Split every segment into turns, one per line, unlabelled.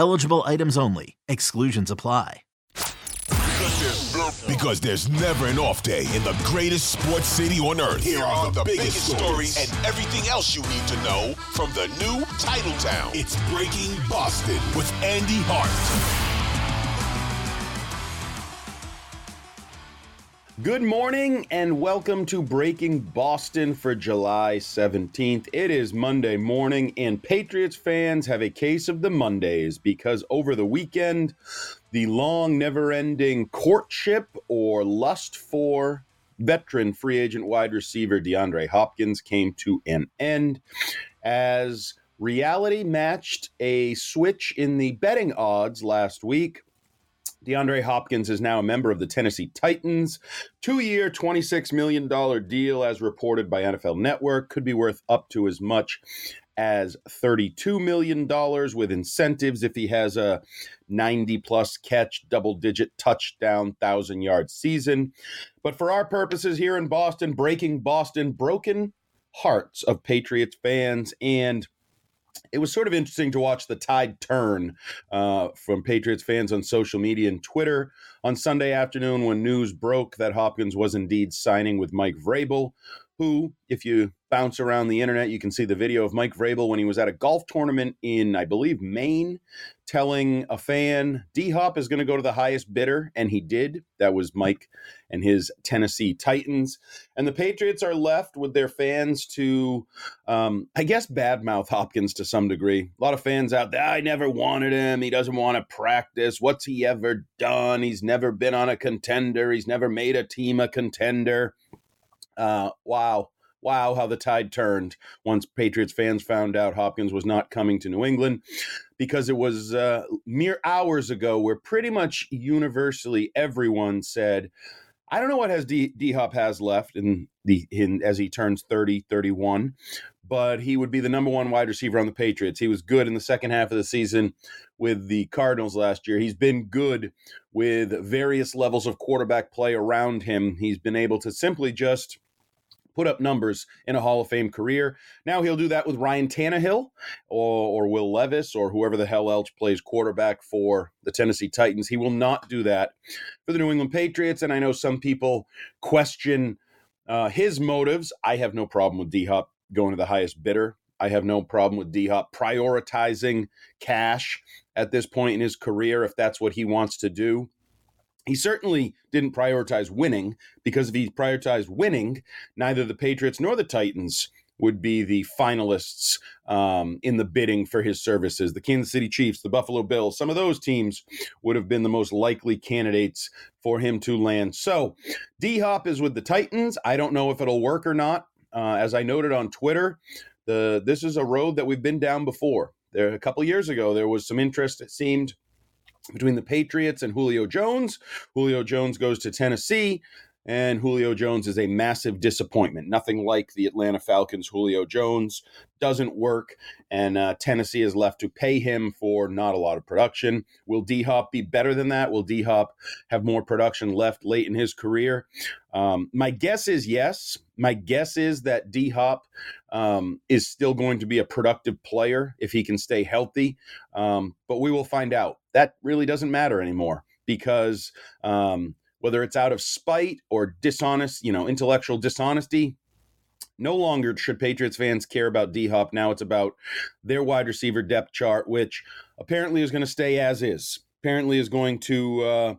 Eligible items only. Exclusions apply.
Because there's never an off day in the greatest sports city on earth. Here are the, biggest stories and everything else you need to know from the new title town. It's Breaking Boston with Andy Hart.
Good morning and welcome to Breaking Boston for July 17th. It is Monday morning, and Patriots fans have a case of the Mondays because over the weekend, the long, never ending courtship or lust for veteran free agent wide receiver DeAndre Hopkins came to an end as reality matched a switch in the betting odds last week. DeAndre Hopkins is now a member of the Tennessee Titans. Two year, $26 million deal, as reported by NFL Network, could be worth up to as much as $32 million with incentives if he has a 90 plus catch, double digit touchdown, 1,000 yard season. But for our purposes here in Boston, breaking Boston, broken hearts of Patriots fans and it was sort of interesting to watch the tide turn uh, from Patriots fans on social media and Twitter on Sunday afternoon when news broke that Hopkins was indeed signing with Mike Vrabel, who, if you bounce around the internet, you can see the video of Mike Vrabel when he was at a golf tournament in, I believe, Maine, telling a fan D Hop is going to go to the highest bidder, and he did. That was Mike and his Tennessee Titans. And the Patriots are left with their fans to, um, I guess, badmouth Hopkins to some degree. A lot of fans out there, I never wanted him. He doesn't want to practice. What's he ever done? He's never been on a contender. He's never made a team a contender. Uh, wow. Wow, how the tide turned once Patriots fans found out Hopkins was not coming to New England because it was uh, mere hours ago where pretty much universally everyone said, I don't know what has D, Hop has left in the in as he turns 30, 31, but he would be the number one wide receiver on the Patriots. He was good in the second half of the season with the Cardinals last year. He's been good with various levels of quarterback play around him. He's been able to simply just put up numbers in a Hall of Fame career. Now he'll do that with Ryan Tannehill or, or Will Levis or whoever the hell else plays quarterback for the Tennessee Titans. He will not do that for the New England Patriots. And I know some people question uh, his motives. I have no problem with D Hop going to the highest bidder. I have no problem with D Hop prioritizing cash at this point in his career if that's what he wants to do. He certainly didn't prioritize winning because if he prioritized winning, neither the Patriots nor the Titans would be the finalists um, in the bidding for his services. The Kansas City Chiefs, the Buffalo Bills, some of those teams would have been the most likely candidates for him to land. So D Hop is with the Titans. I don't know if it'll work or not. Uh, as I noted on Twitter, the this is a road that we've been down before. There a couple years ago, there was some interest. It seemed between the Patriots and Julio Jones. Julio Jones goes to Tennessee and Julio Jones is a massive disappointment. Nothing like the Atlanta Falcons. Julio Jones doesn't work, and uh, Tennessee is left to pay him for not a lot of production. Will D Hop be better than that? Will D Hop have more production left late in his career? Um, my guess is yes. My guess is that D Hop um, is still going to be a productive player if he can stay healthy, um, but we will find out. That really doesn't matter anymore because um, whether it's out of spite or dishonest, you know, intellectual dishonesty. No longer should Patriots fans care about D Hop. Now it's about their wide receiver depth chart, which apparently is going to stay as is. Apparently is going to uh,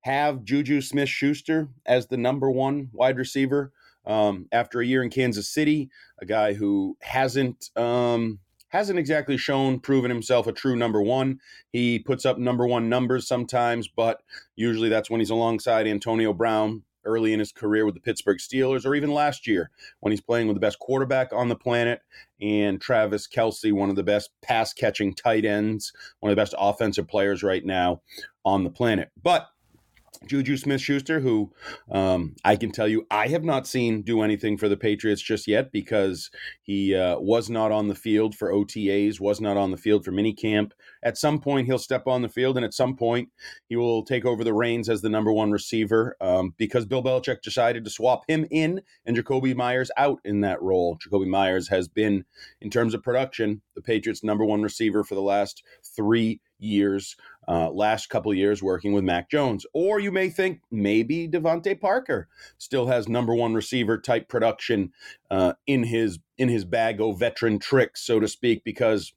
have Juju Smith Schuster as the number one wide receiver um, after a year in Kansas City, a guy who hasn't um, hasn't exactly shown, proven himself a true number one. He puts up number one numbers sometimes, but usually that's when he's alongside Antonio Brown early in his career with the Pittsburgh Steelers, or even last year when he's playing with the best quarterback on the planet and Travis Kelce, one of the best pass catching tight ends, one of the best offensive players right now on the planet. But Juju Smith Schuster, who um, I can tell you I have not seen do anything for the Patriots just yet because he uh, was not on the field for OTAs, was not on the field for minicamp. At some point, he'll step on the field, and at some point, he will take over the reins as the number one receiver um, because Bill Belichick decided to swap him in and Jakobi Meyers out in that role. Jakobi Meyers has been, in terms of production, the Patriots' number one receiver for the last three years uh, last couple years working with Mac Jones. Or you may think maybe DeVante Parker still has number one receiver type production uh, in his in his bag of veteran tricks, so to speak, because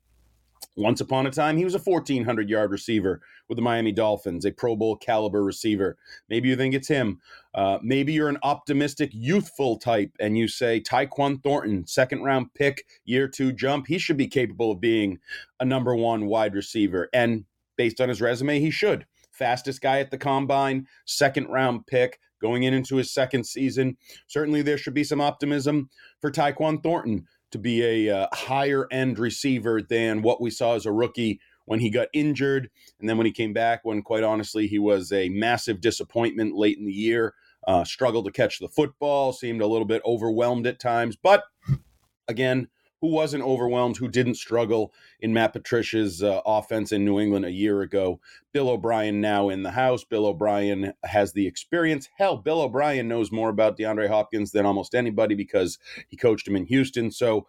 once upon a time, he was a 1,400 yard receiver with the Miami Dolphins, a Pro Bowl caliber receiver. Maybe you think it's him. Uh, maybe you're an optimistic, youthful type and you say Tyquan Thornton, second round pick, year two jump. He should be capable of being a number one wide receiver. And based on his resume, he should. Fastest guy at the combine, second round pick, going in into his second season. Certainly, there should be some optimism for Tyquan Thornton to be a uh, higher end receiver than what we saw as a rookie when he got injured. And then when he came back, when quite honestly, he was a massive disappointment late in the year, uh, struggled to catch the football, seemed a little bit overwhelmed at times. But again, who wasn't overwhelmed, who didn't struggle in Matt Patricia's uh, offense in New England a year ago. Bill O'Brien now in the house. Bill O'Brien has the experience. Hell, Bill O'Brien knows more about DeAndre Hopkins than almost anybody because he coached him in Houston. So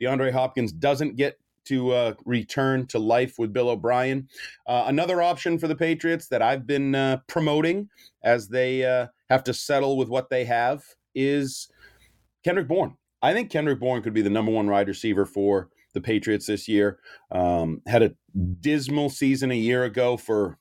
DeAndre Hopkins doesn't get to uh, return to life with Bill O'Brien. Uh, another option for the Patriots that I've been uh, promoting as they uh, have to settle with what they have is Kendrick Bourne. I think Kendrick Bourne could be the number one wide receiver for the Patriots this year. Um, had a dismal season a year ago for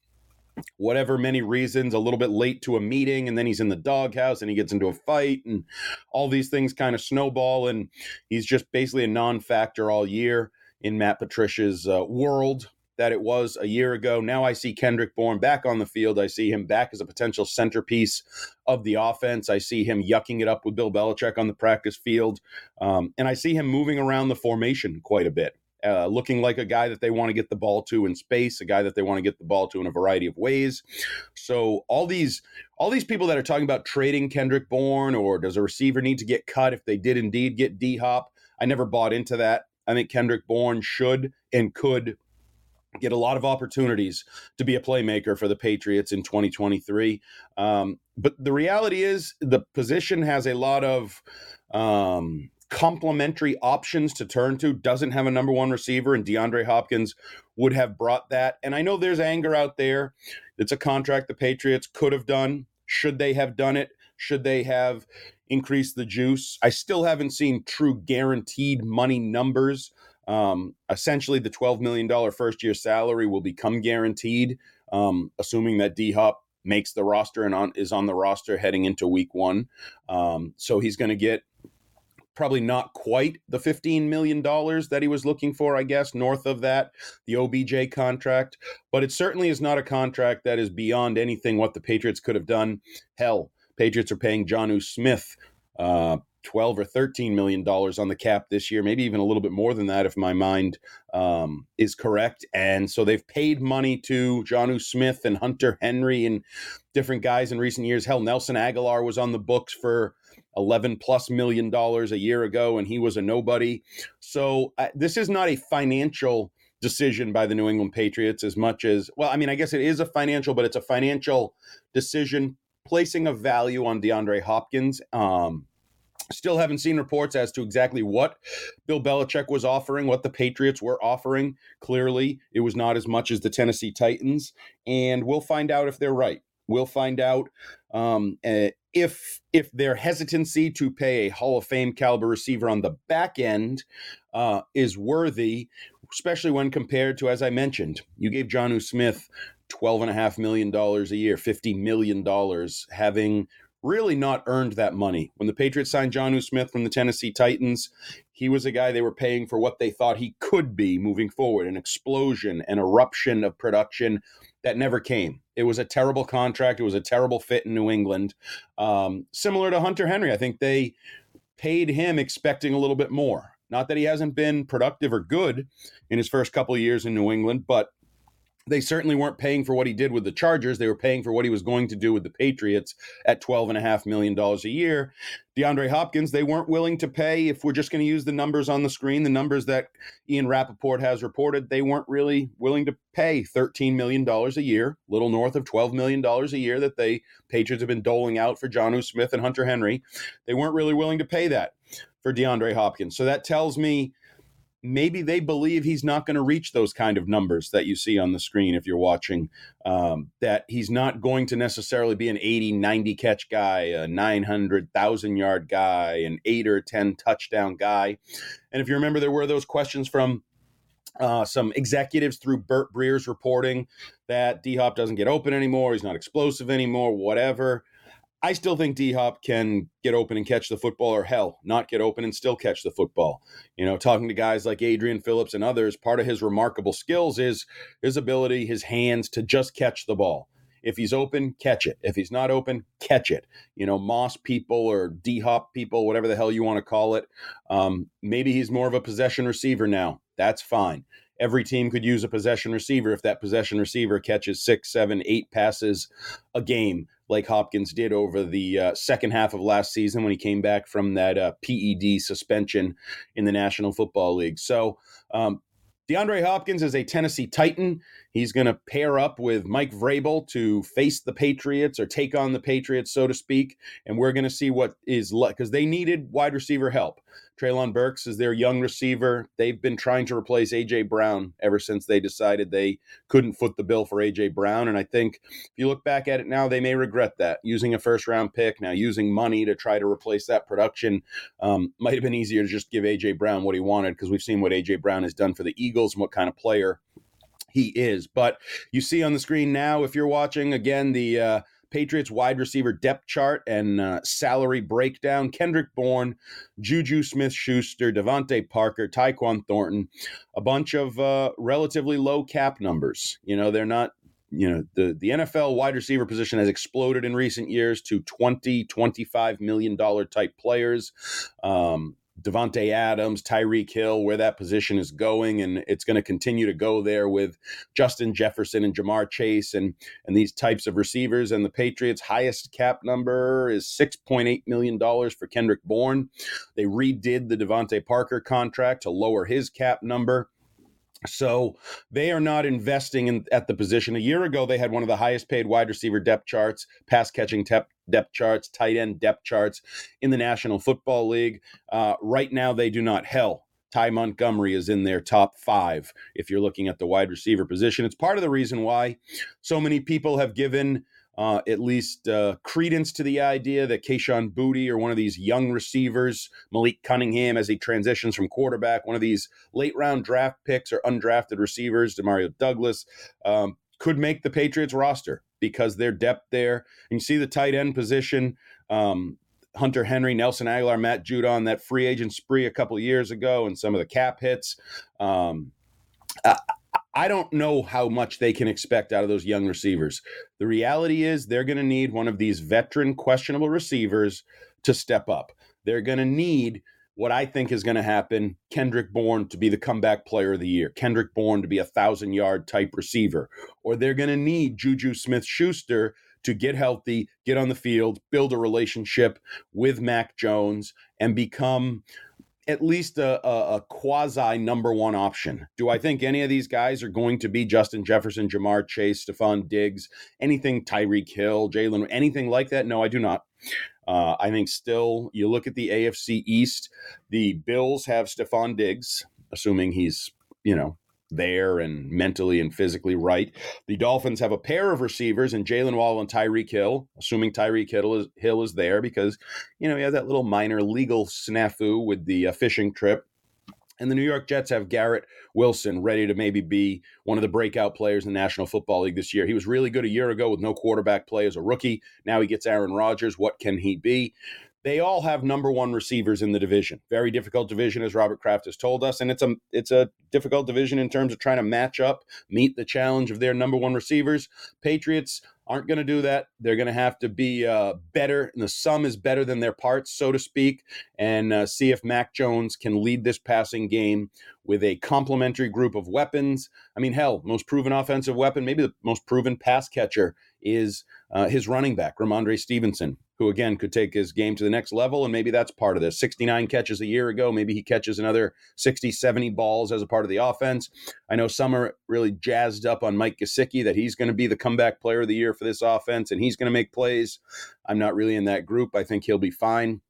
whatever many reasons, a little bit late to a meeting, and then he's in the doghouse and he gets into a fight, and all these things kind of snowball, and he's just basically a non factor all year in Matt Patricia's uh, world that it was a year ago. Now I see Kendrick Bourne back on the field. I see him back as a potential centerpiece of the offense. I see him yucking it up with Bill Belichick on the practice field. Um, and I see him moving around the formation quite a bit. Uh, looking like a guy that they want to get the ball to in space, a guy that they want to get the ball to in a variety of ways. So all these all these people that are talking about trading Kendrick Bourne or does a receiver need to get cut if they did indeed get D Hop, I never bought into that. I think Kendrick Bourne should and could get a lot of opportunities to be a playmaker for the Patriots in 2023. Um, but the reality is, the position has a lot of um, complementary options to turn to. Doesn't have a number one receiver, and DeAndre Hopkins would have brought that. And I know there's anger out there. It's a contract the Patriots could have done. Should they have done it? Should they have increased the juice? I still haven't seen true guaranteed money numbers um, essentially, the $12 million first year salary will become guaranteed, um, assuming that D Hop makes the roster and on, is on the roster heading into week one. Um, so he's going to get probably not quite the $15 million that he was looking for, I guess, north of that, the OBJ contract. But it certainly is not a contract that is beyond anything what the Patriots could have done. Hell, Patriots are paying Jonnu Smith uh, 12 or 13 million dollars on the cap this year, maybe even a little bit more than that if my mind um, is correct. And so they've paid money to Jonnu Smith and Hunter Henry and different guys in recent years. Hell, Nelson Agholor was on the books for 11 plus million dollars a year ago and he was a nobody. So uh, this is not a financial decision by the New England Patriots as much as well I mean I guess it is a financial but it's a financial decision placing a value on DeAndre Hopkins um Still haven't seen reports as to exactly what Bill Belichick was offering, what the Patriots were offering. Clearly, it was not as much as the Tennessee Titans, and we'll find out if they're right. We'll find out um, uh, if if their hesitancy to pay a Hall of Fame caliber receiver on the back end uh, is worthy, especially when compared to, as I mentioned, you gave Jonnu Smith $12.5 million a year, $50 million, having really not earned that money. When the Patriots signed Jonnu Smith from the Tennessee Titans, he was a guy they were paying for what they thought he could be moving forward an explosion, an eruption of production that never came. It was a terrible contract. It was a terrible fit in New England. Um, similar to Hunter Henry, I think they paid him expecting a little bit more. Not that he hasn't been productive or good in his first couple years in New England, but they certainly weren't paying for what he did with the Chargers. They were paying for what he was going to do with the Patriots at $12.5 million a year. DeAndre Hopkins, they weren't willing to pay. If we're just going to use the numbers on the screen, the numbers that Ian Rapoport has reported, they weren't really willing to pay $13 million a year, little north of $12 million a year that they Patriots have been doling out for Jonnu Smith and Hunter Henry. They weren't really willing to pay that for DeAndre Hopkins. So that tells me maybe they believe he's not going to reach those kind of numbers that you see on the screen if you're watching. Um, that he's not going to necessarily be an 80, 90 catch guy, a 900,000 yard guy, an eight or 10 touchdown guy. And if you remember, there were those questions from uh, some executives through Burt Breer's reporting that D Hop doesn't get open anymore. He's not explosive anymore, whatever. I still think D Hop can get open and catch the football, or hell, not get open and still catch the football. You know, talking to guys like Adrian Phillips and others, part of his remarkable skills is his ability, his hands to just catch the ball. If he's open, catch it. If he's not open, catch it. You know, Moss people or D Hop people, whatever the hell you want to call it. Um, maybe he's more of a possession receiver now. That's fine every team could use a possession receiver if that possession receiver catches six, seven, eight passes a game like Hopkins did over the uh, second half of last season when he came back from that uh, PED suspension in the National Football League. So, um, DeAndre Hopkins is a Tennessee Titan. He's going to pair up with Mike Vrabel to face the Patriots or take on the Patriots, so to speak. And we're going to see what is like because they needed wide receiver help. Treylon Burks is their young receiver. They've been trying to replace A.J. Brown ever since they decided they couldn't foot the bill for A.J. Brown. And I think if you look back at it now, they may regret that. Using a first round pick, now using money to try to replace that production um, might have been easier to just give A.J. Brown what he wanted because we've seen what A.J. Brown has done for the Eagles and what kind of player he is. But you see on the screen now, if you're watching, again, the. Uh, Patriots wide receiver depth chart and uh, salary breakdown. Kendrick Bourne, Juju Smith Schuster, DeVante Parker, Tyquan Thornton, a bunch of uh, relatively low cap numbers. You know, they're not you know the the NFL wide receiver position has exploded in recent years to 20 25 million dollar type players um, Davante Adams, Tyreek Hill, where that position is going, and it's going to continue to go there with Justin Jefferson and Ja'Marr Chase and and these types of receivers. And the Patriots' highest cap number is six point eight million dollars for Kendrick Bourne. They redid the DeVante Parker contract to lower his cap number. So they are not investing in at the position. A year ago, they had one of the highest paid wide receiver depth charts, pass catching depth depth charts, tight end depth charts in the National Football League. Uh, right now, they do not. Hell, Ty Montgomery is in their top five if you're looking at the wide receiver position. It's part of the reason why so many people have given uh, at least uh, credence to the idea that Kayshon Boutte or one of these young receivers, Malik Cunningham, as he transitions from quarterback, one of these late round draft picks or undrafted receivers, Demario Douglas, um, could make the Patriots roster because their depth there. And you see the tight end position. Um, Hunter Henry, Nelson Agholor, Matt Judon, that free agent spree a couple years ago, and some of the cap hits. Um, I, I don't know how much they can expect out of those young receivers. The reality is they're going to need one of these veteran, questionable receivers to step up. they're going to need what I think is going to happen Kendrick Bourne to be the comeback player of the year, Kendrick Bourne to be a thousand yard type receiver, or they're going to need Juju Smith Schuster to get healthy, get on the field, build a relationship with Mac Jones, and become at least a, a, a, quasi number one option. Do I think any of these guys are going to be Justin Jefferson, Ja'Marr Chase, Stefon Diggs, anything Tyreek Hill, Jalen, anything like that? No, I do not. Uh, I think still, you look at the AFC East, the Bills have Stefon Diggs, assuming he's, you know, there and mentally and physically right. The Dolphins have a pair of receivers and Jaylen Waddle and Tyreek Hill, assuming Tyreek Hill is, Hill is there because, you know, he had that little minor legal snafu with the uh, fishing trip. And the New York Jets have Garrett Wilson ready to maybe be one of the breakout players in the National Football League this year. He was really good a year ago with no quarterback play as a rookie. Now he gets Aaron Rodgers. What can he be? They all have number one receivers in the division. Very difficult division, as Robert Kraft has told us, and it's a it's a difficult division in terms of trying to match up, meet the challenge of their number one receivers. Patriots aren't going to do that. They're going to have to be uh, better, and the sum is better than their parts, so to speak, and uh, see if Mac Jones can lead this passing game with a complementary group of weapons. I mean, hell, most proven offensive weapon, maybe the most proven pass catcher is uh, his running back, Rhamondre Stevenson who again could take his game to the next level. And maybe that's part of this. 69 catches a year ago. Maybe he catches another 60, 70 balls as a part of the offense. I know some are really jazzed up on Mike Gesicki that he's going to be the comeback player of the year for this offense and he's going to make plays. I'm not really in that group. I think he'll be fine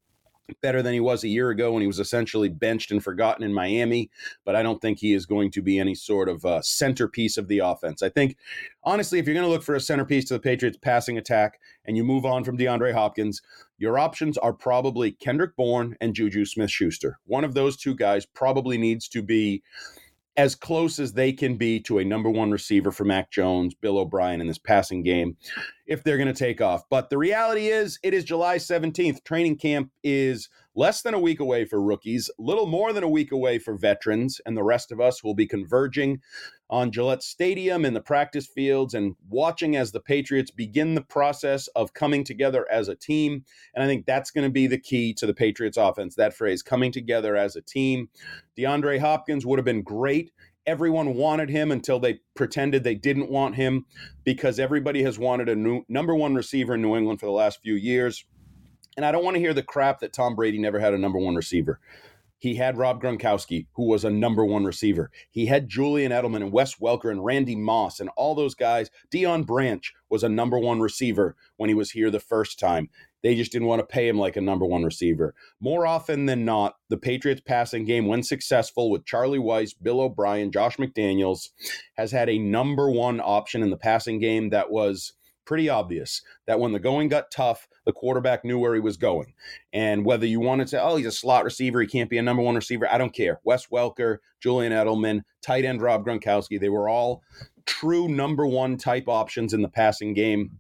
better than he was a year ago when he was essentially benched and forgotten in Miami. But I don't think he is going to be any sort of uh, centerpiece of the offense. I think, honestly, if you're going to look for a centerpiece to the Patriots' passing attack and you move on from DeAndre Hopkins, your options are probably Kendrick Bourne and Juju Smith Schuster. One of those two guys probably needs to be as close as they can be to a number one receiver for Mac Jones, Bill O'Brien in this passing game if they're going to take off. But the reality is, it is July 17th. Training camp is less than a week away for rookies, little more than a week away for veterans, and the rest of us will be converging on Gillette Stadium in the practice fields and watching as the Patriots begin the process of coming together as a team. And I think that's going to be the key to the Patriots offense that phrase, coming together as a team. DeAndre Hopkins would have been great everyone wanted him until they pretended they didn't want him because everybody has wanted a new number one receiver in New England for the last few years. And I don't want to hear the crap that Tom Brady never had a number one receiver. He had Rob Gronkowski, who was a number one receiver. He had Julian Edelman and Wes Welker and Randy Moss and all those guys. Deion Branch was a number one receiver when he was here the first time. They just didn't want to pay him like a number one receiver. More often than not, the Patriots passing game, when successful with Charlie Weis, Bill O'Brien, Josh McDaniels, has had a number one option in the passing game that was pretty obvious that when the going got tough, the quarterback knew where he was going. And whether you wanted to oh, he's a slot receiver, he can't be a number one receiver, I don't care. Wes Welker, Julian Edelman, tight end Rob Gronkowski, they were all true number one type options in the passing game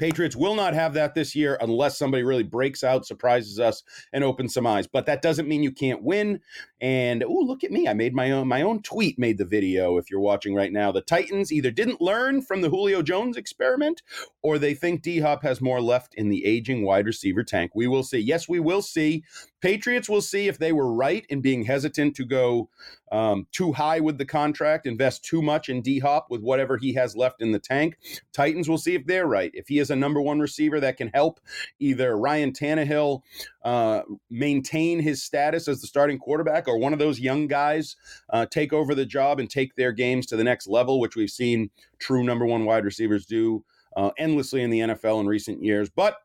Patriots will not have that this year unless somebody really breaks out, surprises us, and opens some eyes. But that doesn't mean you can't win. And oh, look at me! I made my own my own tweet made the video. If you're watching right now, the Titans either didn't learn from the Julio Jones experiment, or they think D Hop has more left in the aging wide receiver tank. We will see. Yes, we will see. Patriots will see if they were right in being hesitant to go um, too high with the contract, invest too much in D Hop with whatever he has left in the tank. Titans will see if they're right. If he is a number one receiver that can help either Ryan Tannehill uh, maintain his status as the starting quarterback or one of those young guys uh, take over the job and take their games to the next level, which we've seen true number one wide receivers do uh, endlessly in the NFL in recent years. But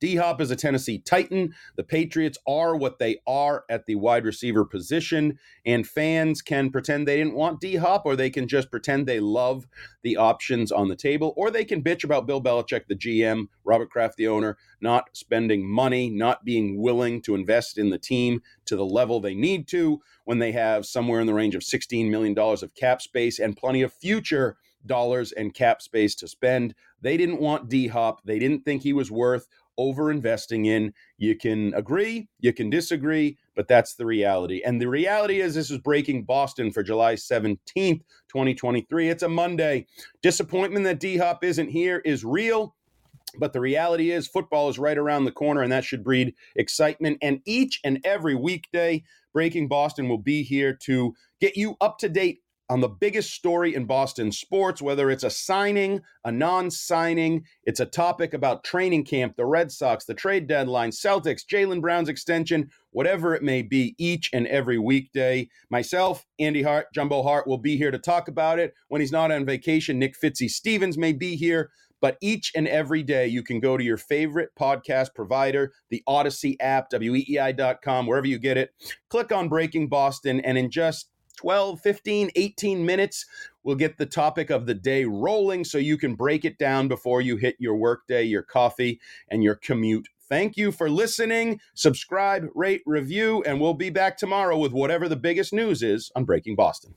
D Hop is a Tennessee Titan. The Patriots are what they are at the wide receiver position, and fans can pretend they didn't want D Hop, or they can just pretend they love the options on the table, or they can bitch about Bill Belichick, the GM, Robert Kraft, the owner, not spending money, not being willing to invest in the team to the level they need to when they have somewhere in the range of $16 million of cap space and plenty of future dollars and cap space to spend. They didn't want D Hop. They didn't think he was worth over investing in. You can agree, you can disagree, but that's the reality. And the reality is, this is breaking Boston for July 17th, 2023. It's a Monday. Disappointment that D Hop isn't here is real. But the reality is, football is right around the corner, and that should breed excitement. And each and every weekday, Breaking Boston will be here to get you up to date on the biggest story in Boston sports, whether it's a signing, a non signing, it's a topic about training camp, the Red Sox, the trade deadline, Celtics, Jaylen Brown's extension, whatever it may be, each and every weekday. Myself, Andy Hart, Jumbo Hart will be here to talk about it. When he's not on vacation, Nick Fitzy Stevens may be here. But each and every day, you can go to your favorite podcast provider, the Odyssey app, weei.com, wherever you get it. Click on Breaking Boston, and in just 12, 15, 18 minutes, we'll get the topic of the day rolling so you can break it down before you hit your workday, your coffee, and your commute. Thank you for listening. Subscribe, rate, review, and we'll be back tomorrow with whatever the biggest news is on Breaking Boston.